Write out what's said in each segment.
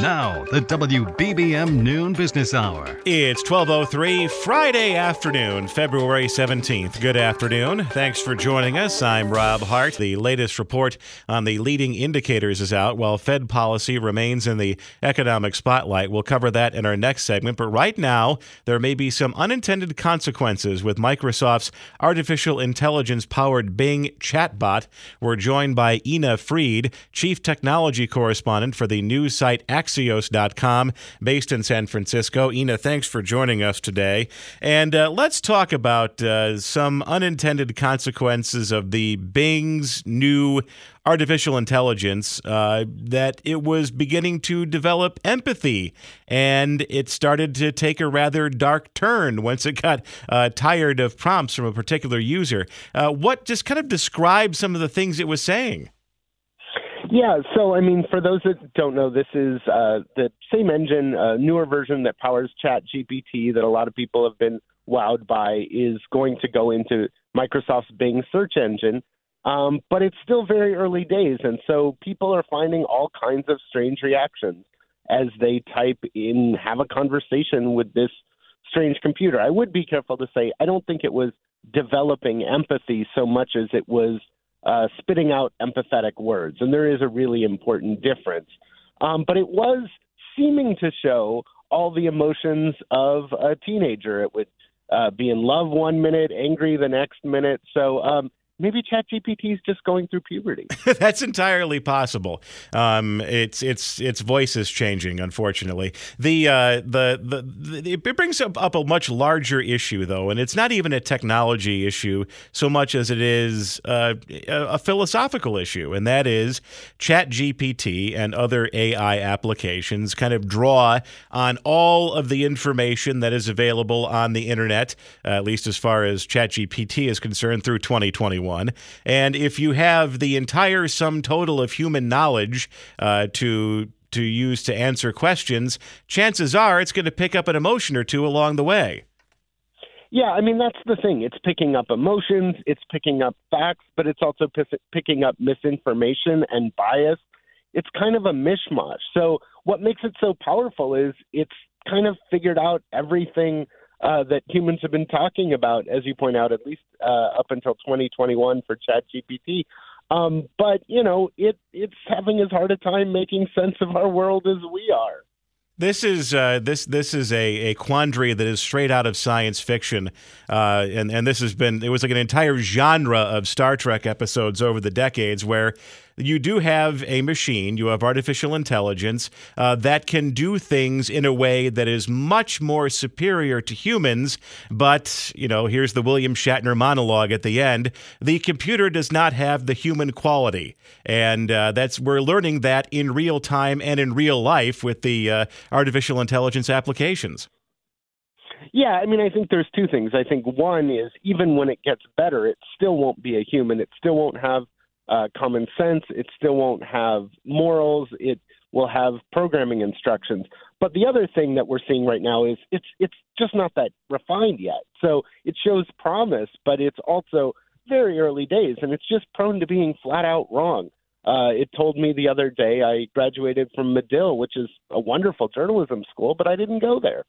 Now, the WBBM Noon Business Hour. It's 12:03 Friday afternoon, February 17th. Good afternoon. Thanks for joining us. I'm Rob Hart. The latest report on the leading indicators is out while Fed policy remains in the economic spotlight. We'll cover that in our next segment, but right now there may be some unintended consequences with Microsoft's artificial intelligence powered Bing chatbot. We're joined by Ina Fried, Chief Technology Correspondent for the news site Axios.com, based in San Francisco. Ina, thanks for joining us today. And uh, let's talk about uh, some unintended consequences of the Bing's new artificial intelligence uh, that it was beginning to develop empathy and it started to take a rather dark turn once it got uh, tired of prompts from a particular user. Uh, what just kind of describes some of the things it was saying? Yeah, so I mean, for those that don't know, this is uh, the same engine, a newer version that powers Chat GPT that a lot of people have been wowed by is going to go into Microsoft's Bing search engine. Um, but it's still very early days, and so people are finding all kinds of strange reactions as they type in, have a conversation with this strange computer. I would be careful to say I don't think it was developing empathy so much as it was uh, spitting out empathetic words, and there is a really important difference. Um, but it was seeming to show all the emotions of a teenager. It would uh, be in love one minute, angry the next minute. So um, maybe ChatGPT is just going through puberty. That's entirely possible. Um, it's it's its voice is changing, unfortunately. The uh, the, the, the it brings up, up a much larger issue though, and it's not even a technology issue so much as it is uh, a philosophical issue, and that is ChatGPT and other AI applications kind of draw on all of the information that is available on the internet, uh, at least as far as ChatGPT is concerned, through 2021 And if you have the entire sum total of human knowledge uh, to to use to answer questions, chances are it's going to pick up an emotion or two along the way. Yeah, I mean that's the thing. It's picking up emotions, it's picking up facts, but it's also p- picking up misinformation and bias. It's kind of a mishmash. So what makes it so powerful is it's kind of figured out everything uh, that humans have been talking about, as you point out, at least uh, up until 2021 for ChatGPT. Um, but you know, it it's having as hard a time making sense of our world as we are. This is uh, this this is a, a quandary that is straight out of science fiction, uh, and and this has been it was like an entire genre of Star Trek episodes over the decades where you do have a machine, you have artificial intelligence uh, that can do things in a way that is much more superior to humans. But, you know, here's the William Shatner monologue at the end the computer does not have the human quality. And uh, that's we're learning that in real time and in real life with the uh, artificial intelligence applications. Yeah, I mean, I think there's two things. I think one is even when it gets better, it still won't be a human. It still won't have uh, common sense. It still won't have morals. It will have programming instructions. But the other thing that we're seeing right now is it's it's just not that refined yet. So it shows promise, but it's also very early days, and it's just prone to being flat out wrong. Uh, it told me the other day I graduated from Medill, which is a wonderful journalism school, but I didn't go there.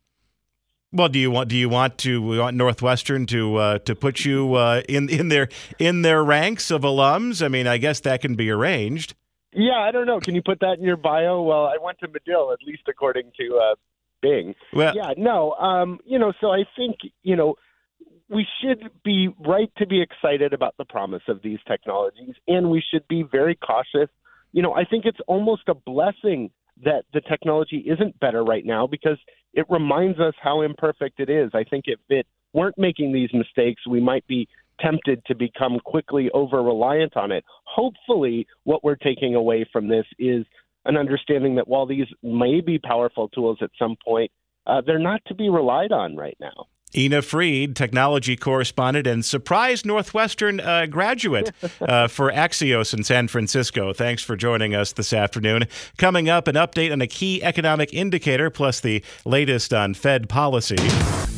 Well, do you want do you want to we want Northwestern to uh, to put you uh, in in their in their ranks of alums? I mean, I guess that can be arranged. Yeah, I don't know. Can you put that in your bio? Well, I went to Medill, at least according to uh, Bing. Well, yeah, no, um, you know, so I think you know we should be right to be excited about the promise of these technologies, and we should be very cautious. You know, I think it's almost a blessing that the technology isn't better right now because it reminds us how imperfect it is. I think if it weren't making these mistakes, we might be tempted to become quickly over reliant on it. Hopefully, what we're taking away from this is an understanding that while these may be powerful tools at some point, uh, they're not to be relied on right now. Ina Fried, technology correspondent and surprise Northwestern uh, graduate uh, for Axios in San Francisco. Thanks for joining us this afternoon. Coming up, an update on a key economic indicator plus the latest on Fed policy.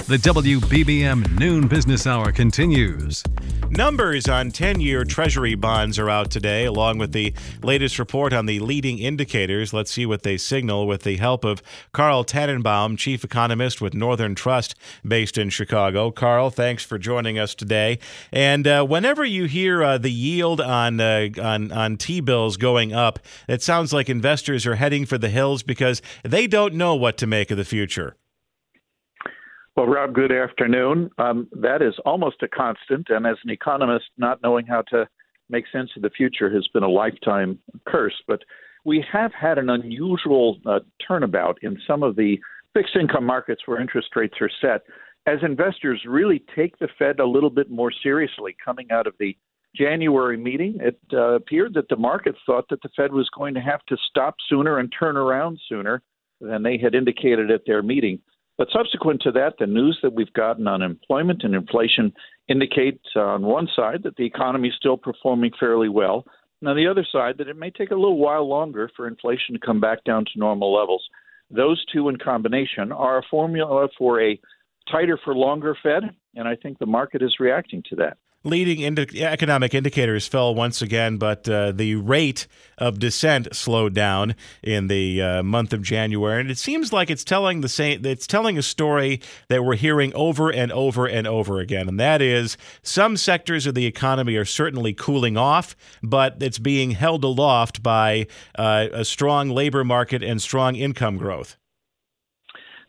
The WBBM Noon Business Hour continues. Numbers on 10 year Treasury bonds are out today, along with the latest report on the leading indicators. Let's see what they signal with the help of Carl Tannenbaum, chief economist with Northern Trust, based in Chicago. Carl, thanks for joining us today. And uh, whenever you hear uh, the yield on, uh, on, on T bills going up, it sounds like investors are heading for the hills because they don't know what to make of the future. Well, Rob, good afternoon. Um, that is almost a constant, and as an economist, not knowing how to make sense of the future has been a lifetime curse. But we have had an unusual uh, turnabout in some of the fixed income markets where interest rates are set as investors really take the Fed a little bit more seriously coming out of the January meeting, it uh, appeared that the market thought that the Fed was going to have to stop sooner and turn around sooner than they had indicated at their meeting. But subsequent to that, the news that we've gotten on employment and inflation indicate uh, on one side that the economy is still performing fairly well, and on the other side that it may take a little while longer for inflation to come back down to normal levels. Those two in combination are a formula for a tighter for longer Fed, and I think the market is reacting to that. Leading economic indicators fell once again, but uh, the rate of descent slowed down in the uh, month of January, and it seems like it's telling the same. It's telling a story that we're hearing over and over and over again, and that is some sectors of the economy are certainly cooling off, but it's being held aloft by uh, a strong labor market and strong income growth.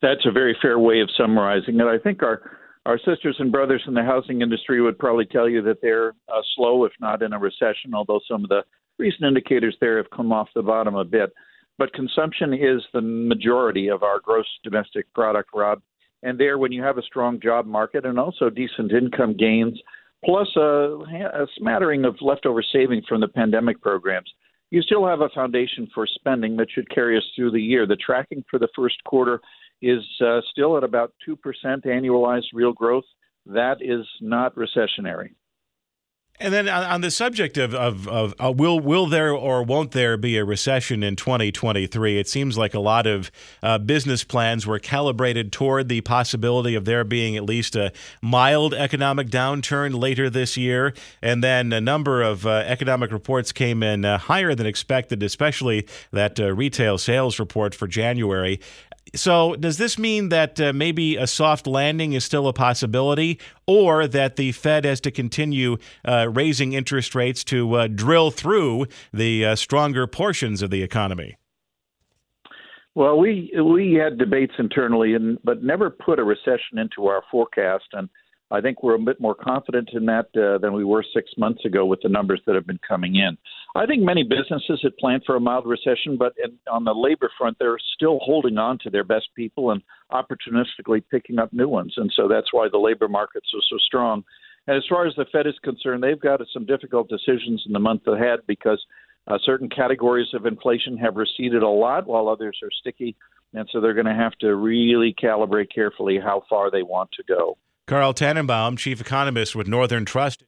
That's a very fair way of summarizing it. I think our our sisters and brothers in the housing industry would probably tell you that they're uh, slow, if not in a recession, although some of the recent indicators there have come off the bottom a bit. But consumption is the majority of our gross domestic product, Rob. And there, when you have a strong job market and also decent income gains, plus a, a smattering of leftover savings from the pandemic programs, you still have a foundation for spending that should carry us through the year. The tracking for the first quarter is uh, still at about 2% annualized real growth. That is not recessionary. And then on, the subject of, of, of uh, will will there or won't there be a recession in 2023? It seems like a lot of uh, business plans were calibrated toward the possibility of there being at least a mild economic downturn later this year. And then a number of uh, economic reports came in uh, higher than expected, especially that uh, retail sales report for January. So, does this mean that uh, maybe a soft landing is still a possibility, or that the Fed has to continue uh, raising interest rates to uh, drill through the uh, stronger portions of the economy? Well, we we had debates internally, and but never put a recession into our forecast, and I think we're a bit more confident in that uh, than we were six months ago with the numbers that have been coming in. I think many businesses had planned for a mild recession, but on the labor front, they're still holding on to their best people and opportunistically picking up new ones. And so that's why the labor markets are so strong. And as far as the Fed is concerned, they've got some difficult decisions in the month ahead because uh, certain categories of inflation have receded a lot while others are sticky. And so they're going to have to really calibrate carefully how far they want to go. Carl Tannenbaum, chief economist with Northern Trust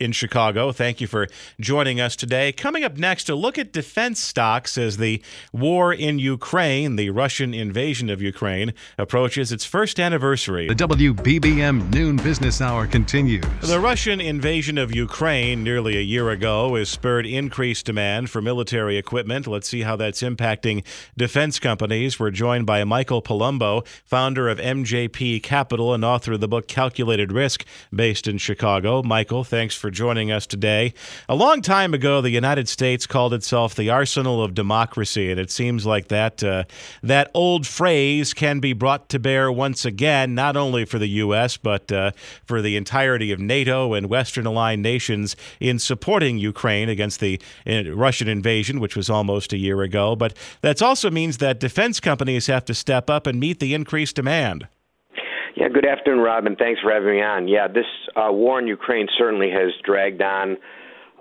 in Chicago. Thank you for joining us today. Coming up next, a look at defense stocks as the war in Ukraine, the Russian invasion of Ukraine, approaches its first anniversary. The WBBM Noon Business Hour continues. The Russian invasion of Ukraine nearly a year ago has spurred increased demand for military equipment. Let's see how that's impacting defense companies. We're joined by Michael Palumbo, founder of MJP Capital and author of the book Calculated Risk, based in Chicago. Michael, thanks for for joining us today. A long time ago, the United States called itself the arsenal of democracy, and it seems like that uh, that old phrase can be brought to bear once again, not only for the U.S. but uh, for the entirety of NATO and Western aligned nations in supporting Ukraine against the uh, Russian invasion, which was almost a year ago. But that also means that defense companies have to step up and meet the increased demand. Yeah, good afternoon, Rob, and thanks for having me on. Yeah, this uh, war in Ukraine certainly has dragged on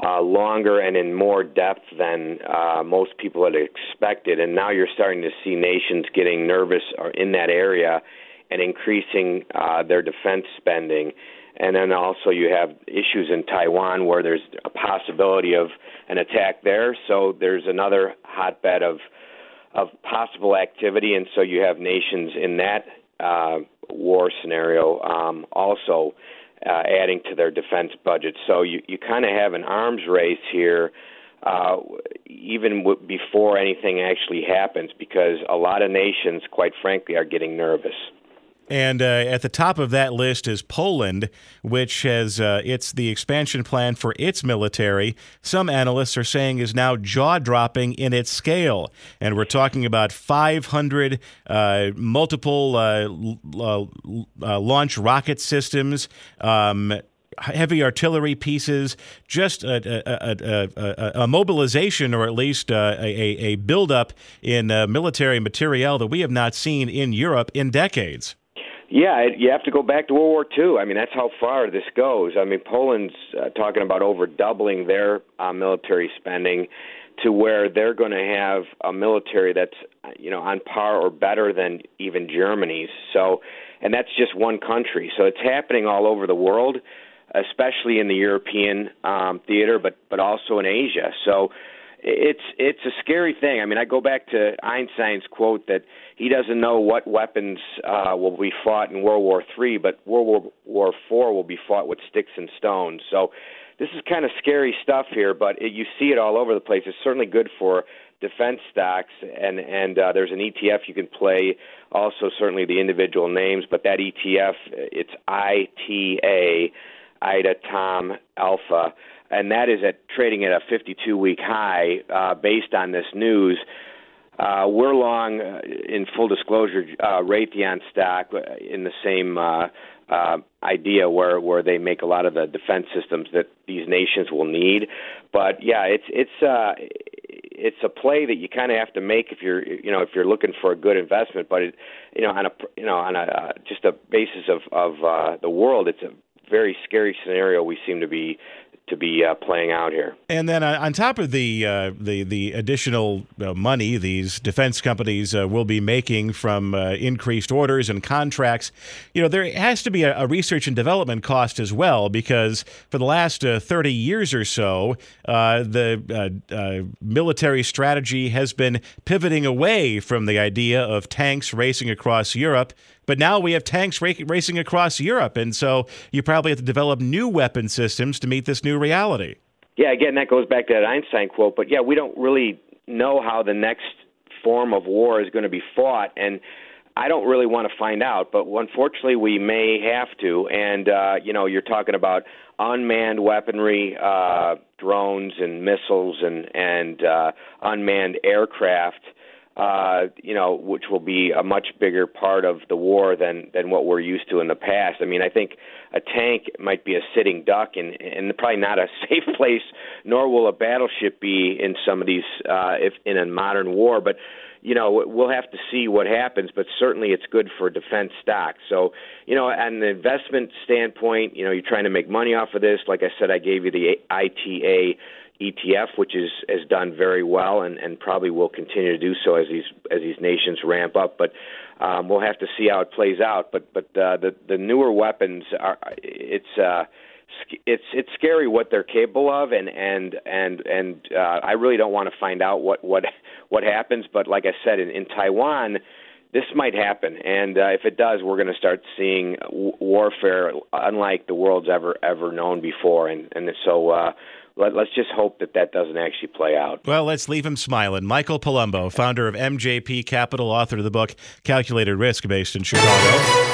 uh, longer and in more depth than uh, most people had expected, and now you're starting to see nations getting nervous uh, in that area and increasing uh, their defense spending. And then also you have issues in Taiwan where there's a possibility of an attack there. So there's another hotbed of of possible activity, and so you have nations in that uh, war scenario um, also uh, adding to their defense budget. So you, you kind of have an arms race here. Uh, even w- before anything actually happens, because a lot of nations, quite frankly, are getting nervous. And uh, at the top of that list is Poland, which has uh, it's the expansion plan for its military. Some analysts are saying is now jaw dropping in its scale, and we're talking about 500 uh, multiple uh, uh, uh, launch rocket systems. Um, heavy artillery pieces, just a, a, a, a, mobilization or at least a, a buildup in military materiel that we have not seen in Europe in decades. Yeah, you have to go back to World War II. I mean, that's how far this goes. I mean, Poland's uh, talking about over doubling their uh, military spending to where they're going to have a military that's you know on par or better than even Germany's. So, and that's just one country. So it's happening all over the world, especially in the European um, theater, but but also in Asia. So it's it's a scary thing. I mean, I go back to Einstein's quote that he doesn't know what weapons uh, will be fought in World War Three, but World War War Four will be fought with sticks and stones. So this is kind of scary stuff here, but it, you see it all over the place. It's certainly good for defense stocks, and and uh, there's an ETF you can play. Also, certainly the individual names, but that ETF it's ITA, Ida Tom Alpha and that is at trading at a 52 week high uh, based on this news. Uh, we're long, uh, in full disclosure, uh, Raytheon stock uh, in the same uh, uh, idea where where they make a lot of the defense systems that these nations will need. But yeah, it's it's uh, it's a play that you kind of have to make if you're you know if you're looking for a good investment. But it, you know on a you know on a uh, just a basis of of uh, the world, it's a very scary scenario we seem to be to be uh, playing out here. And then uh, on top of the uh, the the additional uh, money these defense companies uh, will be making from uh, increased orders and contracts, you know there has to be a, a, research and development cost as well because for the last 30 years or so, the military strategy has been pivoting away from the idea of tanks racing across Europe but now we have tanks ra- racing across Europe, and so you probably have to develop new weapon systems to meet this new reality. Yeah, again, that goes back to that Einstein quote. But yeah, we don't really know how the next form of war is going to be fought, and I don't really want to find out. But unfortunately, we may have to. And uh, you know, you're talking about unmanned weaponry, uh, drones and missiles, and and uh, unmanned aircraft uh, you know, which will be a much bigger part of the war than than what we're used to in the past. I mean, I think a tank might be a sitting duck and and probably not a safe place, nor will a battleship be in some of these uh, if in a modern war. But you know, we'll have to see what happens. But certainly, it's good for defense stocks. So, you know, on the investment standpoint, you know, you're trying to make money off of this. Like I said, I gave you the ITA ETF, which is has done very well and, and probably will continue to do so as these as these nations ramp up. But um, we'll have to see how it plays out. But but uh, the the newer weapons are it's. Uh, it's it's scary what they're capable of, and and and and uh, I really don't want to find out what what what happens. But like I said, in, in Taiwan, this might happen, and uh, if it does, we're going to start seeing w- warfare unlike the world's ever ever known before, and and so uh, let, us just hope that that doesn't actually play out. Well, let's leave him smiling. Michael Palumbo, founder of MJP Capital, author of the book Calculated Risk, based in Chicago.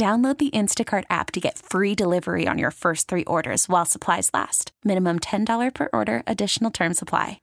Download the Instacart app to get free delivery on your first three orders while supplies last. Minimum $10 per order, additional term supply.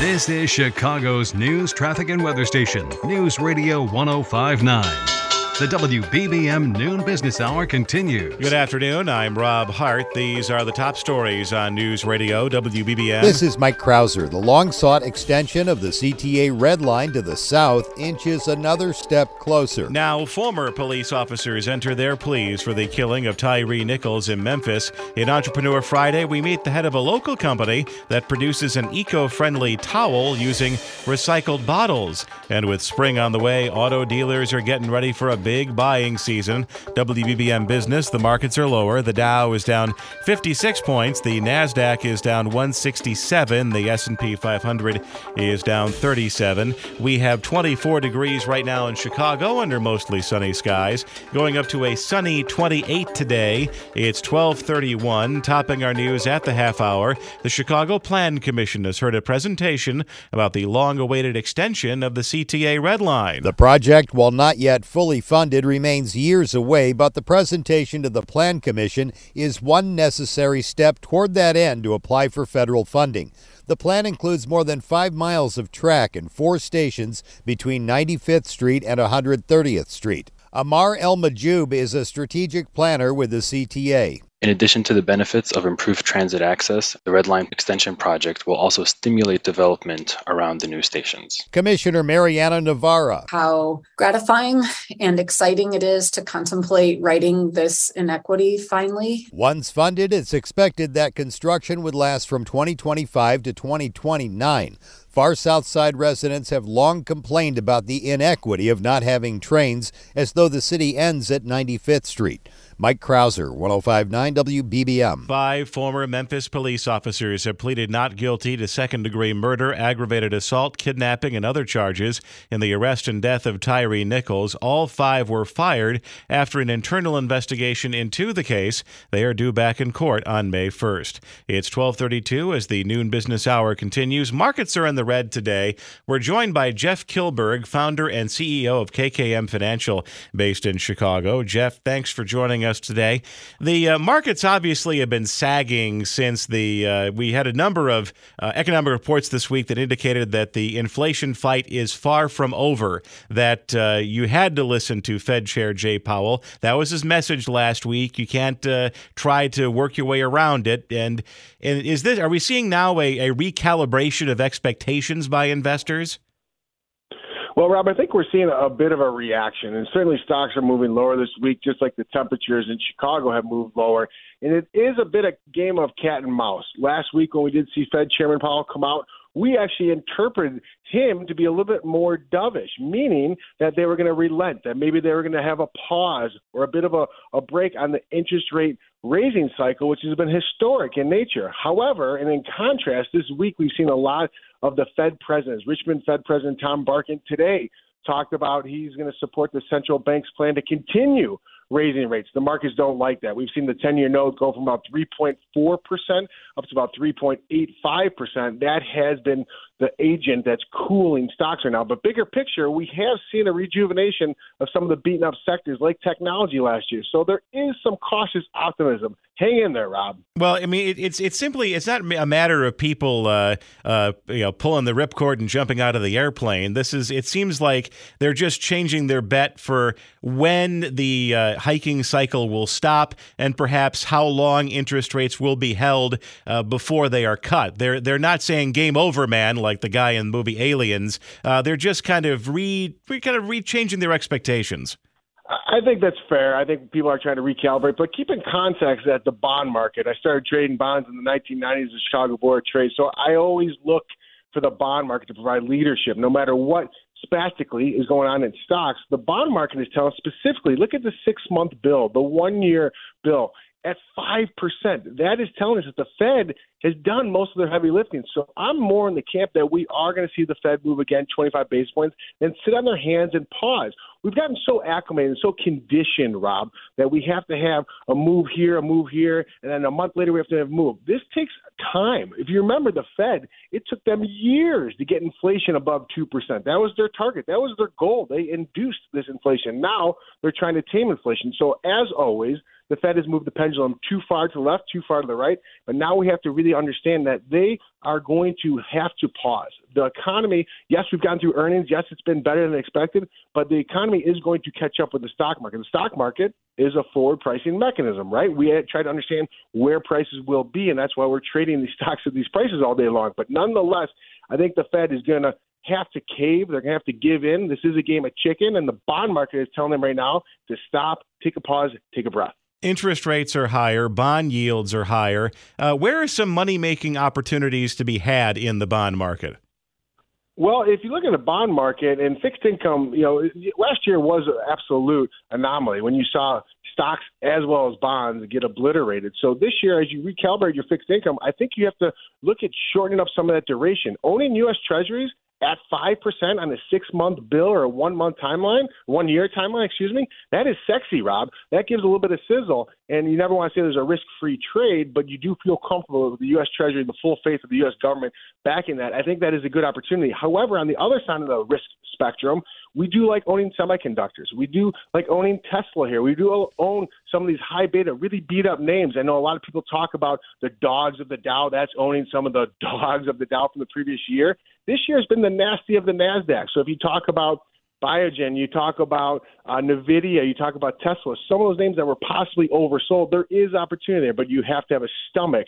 This is Chicago's news, traffic, and weather station, News Radio 1059. The WBBM Noon Business Hour continues. Good afternoon. I'm Rob Hart. These are the top stories on News Radio WBBM. This is Mike Krauser. The long sought extension of the CTA Red Line to the south inches another step closer. Now, former police officers enter their pleas for the killing of Tyree Nichols in Memphis. In Entrepreneur Friday, we meet the head of a local company that produces an eco friendly towel using recycled bottles. And with spring on the way, auto dealers are getting ready for a big big buying season. WBBM business, the markets are lower. The Dow is down 56 points. The Nasdaq is down 167. The S&P 500 is down 37. We have 24 degrees right now in Chicago under mostly sunny skies, going up to a sunny 28 today. It's 12:31, topping our news at the half hour. The Chicago Plan Commission has heard a presentation about the long-awaited extension of the CTA Red Line. The project, while not yet fully funded, funded remains years away, but the presentation to the Plan Commission is one necessary step toward that end to apply for federal funding. The plan includes more than five miles of track and four stations between 95th Street and 130th Street. Amar El Majoub is a strategic planner with the CTA. In addition to the benefits of improved transit access, the Red Line extension project will also stimulate development around the new stations. Commissioner Mariana Navarra. How gratifying and exciting it is to contemplate writing this inequity finally. Once funded, it's expected that construction would last from 2025 to 2029. Far South Side residents have long complained about the inequity of not having trains as though the city ends at 95th Street. Mike Krauser, 1059 WBBM. Five former Memphis police officers have pleaded not guilty to second degree murder, aggravated assault, kidnapping, and other charges in the arrest and death of Tyree Nichols. All five were fired after an internal investigation into the case. They are due back in court on May 1st. It's 1232 as the noon business hour continues. Markets are in the red today. We're joined by Jeff Kilburg, founder and CEO of KKM Financial based in Chicago. Jeff, thanks for joining us us today. The uh, markets obviously have been sagging since the uh, we had a number of uh, economic reports this week that indicated that the inflation fight is far from over. That uh, you had to listen to Fed Chair Jay Powell. That was his message last week. You can't uh, try to work your way around it. And and is this are we seeing now a, a recalibration of expectations by investors? Well, Rob, I think we're seeing a bit of a reaction, and certainly stocks are moving lower this week, just like the temperatures in Chicago have moved lower. And it is a bit of game of cat and mouse. Last week, when we did see Fed Chairman Powell come out, we actually interpreted him to be a little bit more dovish, meaning that they were going to relent, that maybe they were going to have a pause or a bit of a, a break on the interest rate raising cycle, which has been historic in nature. However, and in contrast, this week we've seen a lot of the Fed presidents. Richmond Fed President Tom Barkin today talked about he's going to support the central bank's plan to continue raising rates. The markets don't like that. We've seen the 10 year note go from about 3.4% up to about 3.85%. That has been the agent that's cooling stocks right now. But bigger picture, we have seen a rejuvenation of some of the beaten up sectors like technology last year. So there is some cautious optimism. Hang in there, Rob. Well, I mean, it, it's it's simply it's not a matter of people uh, uh, you know pulling the ripcord and jumping out of the airplane. This is it seems like they're just changing their bet for when the uh, hiking cycle will stop and perhaps how long interest rates will be held uh, before they are cut. They're they're not saying game over, man. Like like the guy in the movie Aliens. Uh, they're just kind of re, re kind of rechanging their expectations. I think that's fair. I think people are trying to recalibrate, but keep in context that the bond market. I started trading bonds in the 1990s at Chicago Board Trade, so I always look for the bond market to provide leadership, no matter what spastically is going on in stocks, the bond market is telling specifically look at the six month bill, the one year bill at 5%. That is telling us that the Fed has done most of their heavy lifting. So I'm more in the camp that we are going to see the Fed move again 25 basis points and sit on their hands and pause. We've gotten so acclimated and so conditioned, Rob, that we have to have a move here, a move here, and then a month later we have to have a move. This takes time. If you remember the Fed, it took them years to get inflation above 2%. That was their target. That was their goal. They induced this inflation. Now they're trying to tame inflation. So as always, the Fed has moved the pendulum too far to the left, too far to the right. But now we have to really understand that they are going to have to pause. The economy, yes, we've gone through earnings. Yes, it's been better than expected, but the economy is going to catch up with the stock market. The stock market is a forward pricing mechanism, right? We try to understand where prices will be, and that's why we're trading these stocks at these prices all day long. But nonetheless, I think the Fed is going to have to cave. They're going to have to give in. This is a game of chicken, and the bond market is telling them right now to stop, take a pause, take a breath. Interest rates are higher, bond yields are higher. Uh, where are some money making opportunities to be had in the bond market? Well, if you look at the bond market and fixed income, you know, last year was an absolute anomaly when you saw stocks as well as bonds get obliterated. So this year, as you recalibrate your fixed income, I think you have to look at shortening up some of that duration. Owning U.S. Treasuries at 5% on a six month bill or a one month timeline, one year timeline, excuse me, that is sexy, Rob. That gives a little bit of sizzle. And you never want to say there's a risk free trade, but you do feel comfortable with the U.S. Treasury, the full faith of the U.S. government backing that. I think that is a good opportunity. However, on the other side of the risk spectrum, we do like owning semiconductors. We do like owning Tesla here. We do own some of these high beta, really beat up names. I know a lot of people talk about the dogs of the Dow. That's owning some of the dogs of the Dow from the previous year. This year has been the nasty of the NASDAQ. So if you talk about Biogen, you talk about uh, Nvidia, you talk about Tesla, some of those names that were possibly oversold, there is opportunity there, but you have to have a stomach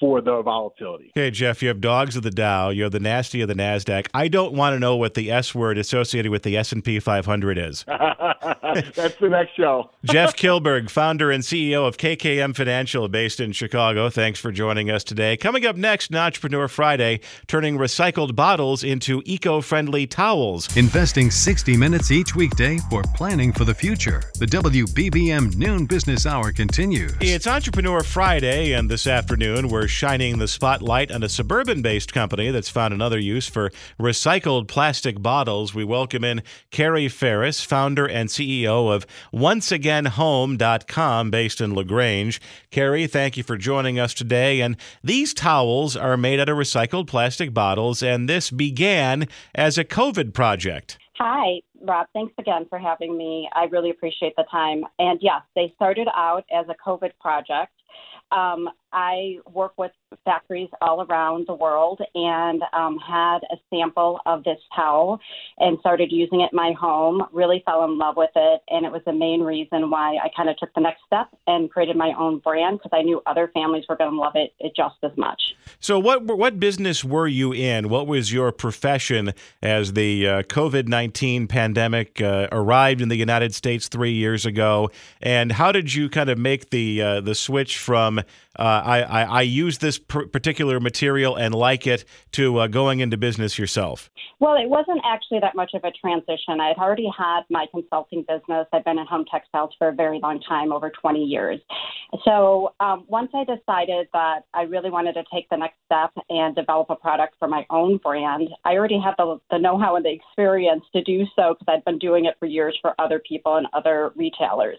for the volatility. Okay, Jeff, you have dogs of the Dow, you have the nasty of the Nasdaq. I don't want to know what the S word associated with the S&P 500 is. That's the next show. Jeff Kilburg, founder and CEO of KKM Financial based in Chicago. Thanks for joining us today. Coming up next, an Entrepreneur Friday, turning recycled bottles into eco-friendly towels. Investing 60 minutes each weekday for planning for the future. The WBBM Noon Business Hour continues. It's Entrepreneur Friday, and this afternoon we're shining the spotlight on a suburban based company that's found another use for recycled plastic bottles. We welcome in Carrie Ferris, founder and CEO of OnceAgainHome.com based in LaGrange. Carrie, thank you for joining us today. And these towels are made out of recycled plastic bottles, and this began as a COVID project. Hi, Rob. Thanks again for having me. I really appreciate the time. And yes, they started out as a COVID project. Um, I work with factories all around the world and um, had a sample of this towel and started using it in my home. Really fell in love with it, and it was the main reason why I kind of took the next step and created my own brand because I knew other families were going to love it, it just as much. So, what what business were you in? What was your profession as the uh, COVID nineteen pandemic uh, arrived in the United States three years ago? And how did you kind of make the uh, the switch from uh, I, I, I, use this particular material and like it to uh, going into business yourself? Well, it wasn't actually that much of a transition. I had already had my consulting business. I've been in home textiles for a very long time, over 20 years. So um, once I decided that I really wanted to take the next step and develop a product for my own brand, I already had the, the know how and the experience to do so because I'd been doing it for years for other people and other retailers.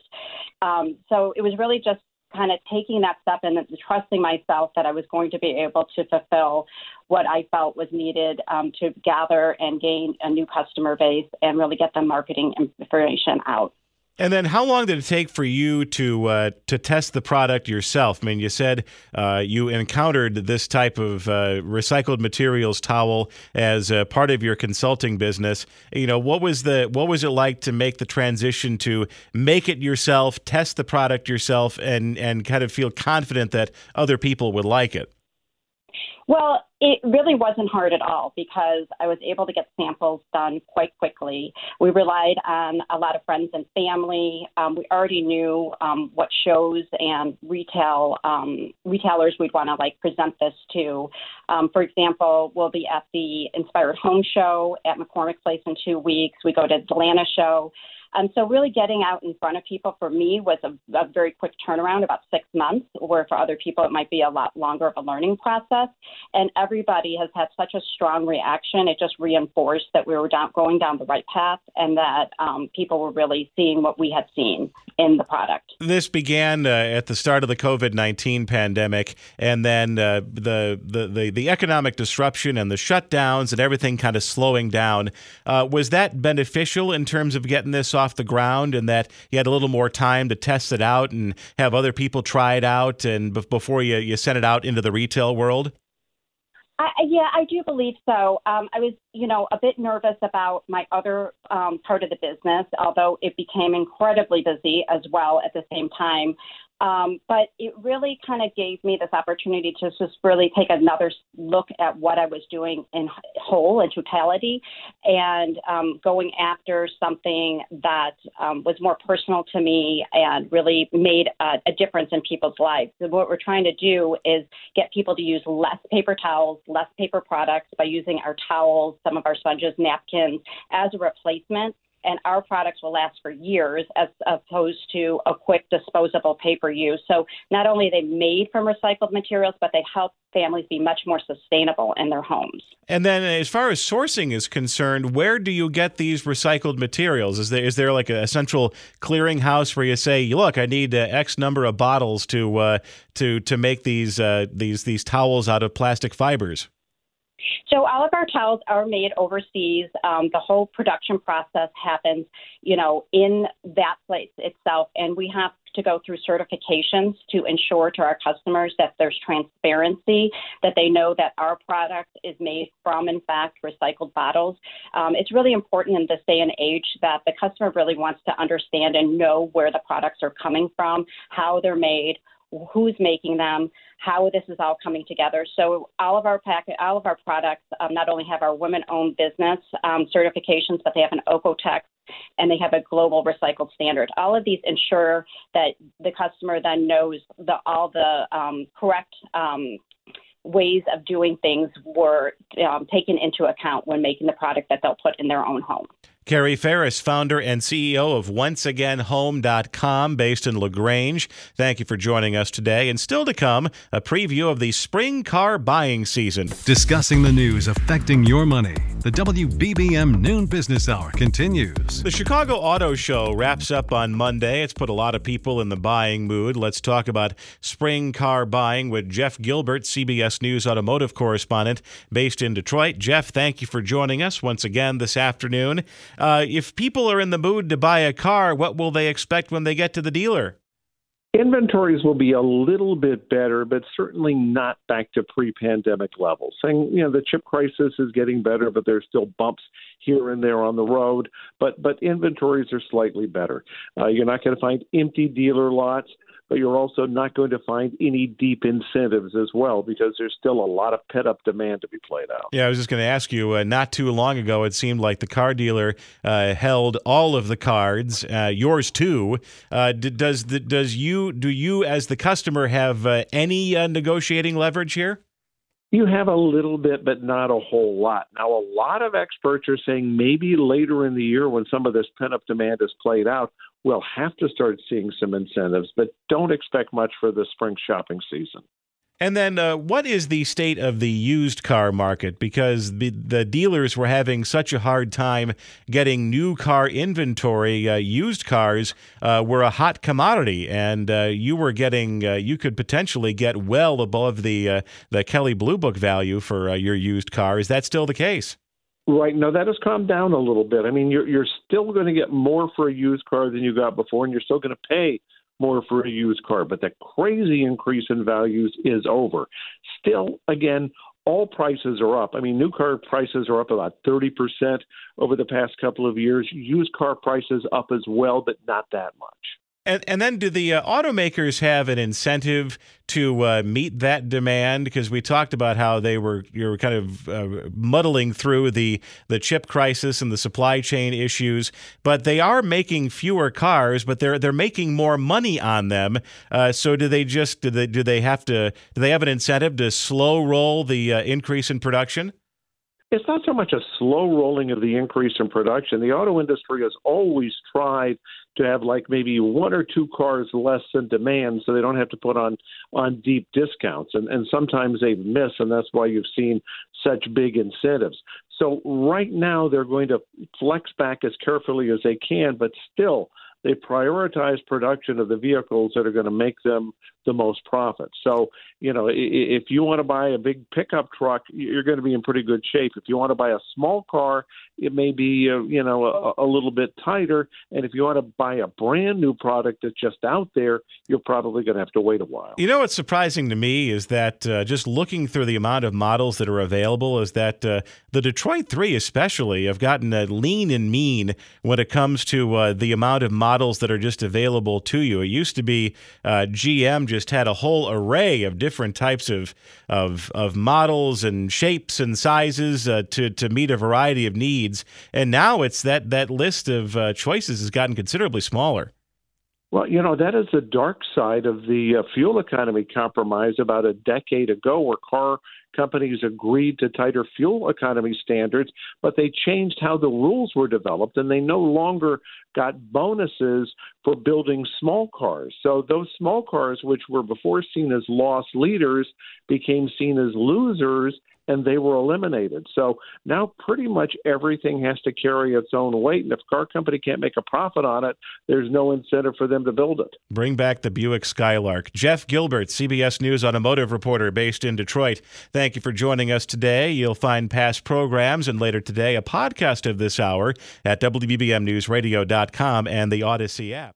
Um, so it was really just kind of taking that step and trusting myself that I was going to be able to fulfill what I felt was needed um, to gather and gain a new customer base and really get the marketing information out. And then, how long did it take for you to uh, to test the product yourself? I mean, you said uh, you encountered this type of uh, recycled materials towel as part of your consulting business. You know, what was the what was it like to make the transition to make it yourself, test the product yourself, and and kind of feel confident that other people would like it? Well, it really wasn't hard at all because I was able to get samples done quite quickly. We relied on a lot of friends and family. Um, we already knew um, what shows and retail um, retailers we'd want to like present this to. Um, for example, we'll be at the Inspired Home Show at McCormick Place in two weeks. We go to Atlanta Show. Um, so really getting out in front of people for me was a, a very quick turnaround, about six months, where for other people it might be a lot longer of a learning process. And everybody has had such a strong reaction. It just reinforced that we were down, going down the right path and that um, people were really seeing what we had seen in the product. This began uh, at the start of the COVID nineteen pandemic, and then uh, the, the, the the economic disruption and the shutdowns and everything kind of slowing down. Uh, was that beneficial in terms of getting this off the ground, and that you had a little more time to test it out and have other people try it out, and b- before you you sent it out into the retail world? I, yeah, I do believe so. Um, I was, you know, a bit nervous about my other um, part of the business, although it became incredibly busy as well at the same time. Um, but it really kind of gave me this opportunity to just really take another look at what I was doing in whole and totality and um, going after something that um, was more personal to me and really made a, a difference in people's lives. So what we're trying to do is get people to use less paper towels, less paper products by using our towels, some of our sponges, napkins as a replacement and our products will last for years as opposed to a quick disposable paper use. So not only are they made from recycled materials, but they help families be much more sustainable in their homes. And then, as far as sourcing is concerned, where do you get these recycled materials? Is there is there like a central clearinghouse where you say, "Look, I need uh, X number of bottles to uh, to to make these uh, these these towels out of plastic fibers"? So all of our towels are made overseas. Um, the whole production process happens, you know, in that place itself, and we have to go through certifications to ensure to our customers that there's transparency, that they know that our product is made from, in fact, recycled bottles. Um, it's really important in this day and age that the customer really wants to understand and know where the products are coming from, how they're made, who's making them, how this is all coming together. So all of our packet, all of our products um, not only have our women-owned business um, certifications, but they have an OEKO-TEX and they have a global recycled standard. All of these ensure that the customer then knows the, all the um, correct um, ways of doing things were um, taken into account when making the product that they'll put in their own home. Carrie Ferris, founder and CEO of OnceAgainHome.com, based in LaGrange. Thank you for joining us today. And still to come, a preview of the spring car buying season. Discussing the news affecting your money. The WBBM Noon Business Hour continues. The Chicago Auto Show wraps up on Monday. It's put a lot of people in the buying mood. Let's talk about spring car buying with Jeff Gilbert, CBS News automotive correspondent based in Detroit. Jeff, thank you for joining us once again this afternoon. Uh, if people are in the mood to buy a car, what will they expect when they get to the dealer? Inventories will be a little bit better, but certainly not back to pre-pandemic levels. And you know, the chip crisis is getting better, but there's still bumps here and there on the road. But but inventories are slightly better. Uh, you're not going to find empty dealer lots but you're also not going to find any deep incentives as well because there's still a lot of pent up demand to be played out. Yeah, I was just going to ask you. Uh, not too long ago, it seemed like the car dealer uh, held all of the cards, uh, yours too. Uh, does the, does you do you as the customer have uh, any uh, negotiating leverage here? You have a little bit, but not a whole lot. Now, a lot of experts are saying maybe later in the year, when some of this pent up demand is played out, we'll have to start seeing some incentives, but don't expect much for the spring shopping season. And then, uh, what is the state of the used car market? Because the, the dealers were having such a hard time getting new car inventory. Uh, used cars uh, were a hot commodity, and uh, you were getting, uh, you could potentially get well above the uh, the Kelley Blue Book value for your used car. Is that still the case? Right. now, that has calmed down a little bit. I mean, you're you're still going to get more for a used car than you got before, and you're still going to pay more for a used car. But that crazy increase in values is over. Still, again, all prices are up. I mean, new car prices are up about 30% over the past couple of years. Used car prices up as well, but not that much. And, and then do the uh, automakers have an incentive to uh, meet that demand? Because we talked about how they were you were kind of uh, muddling through the the chip crisis and the supply chain issues, but they are making fewer cars, but they're they're making more money on them. Uh, so do they just do they do they have to do they have an incentive to slow roll the uh, increase in production? It's not so much a slow rolling of the increase in production. The auto industry has always tried to have like maybe one or two cars less than demand so they don't have to put on on deep discounts and and sometimes they miss and that's why you've seen such big incentives so right now they're going to flex back as carefully as they can but still they prioritize production of the vehicles that are going to make them the most profit. So, you know, if you want to buy a big pickup truck, you're going to be in pretty good shape. If you want to buy a small car, it may be, uh, you know, a, a little bit tighter. And if you want to buy a brand new product that's just out there, you're probably going to have to wait a while. You know, what's surprising to me is that uh, just looking through the amount of models that are available, is that uh, the Detroit 3 especially have gotten lean and mean when it comes to uh, the amount of models that are just available to you. It used to be uh, GM just had a whole array of different types of of, of models and shapes and sizes uh, to to meet a variety of needs. And now it's that that list of uh, choices has gotten considerably smaller. Well, you know, that is the dark side of the uh, fuel economy compromise about a decade ago, where car companies agreed to tighter fuel economy standards, but they changed how the rules were developed, and they no longer got bonuses for building small cars. So those small cars, which were before seen as loss leaders, became seen as losers and they were eliminated. So now pretty much everything has to carry its own weight. And if a car company can't make a profit on it, there's no incentive for them to build it. Bring back the Buick Skylark. Jeff Gilbert, CBS News automotive reporter based in Detroit. Thank you for joining us today. You'll find past programs and later today a podcast of this hour at WBBMNewsRadio.com and the Audacy app.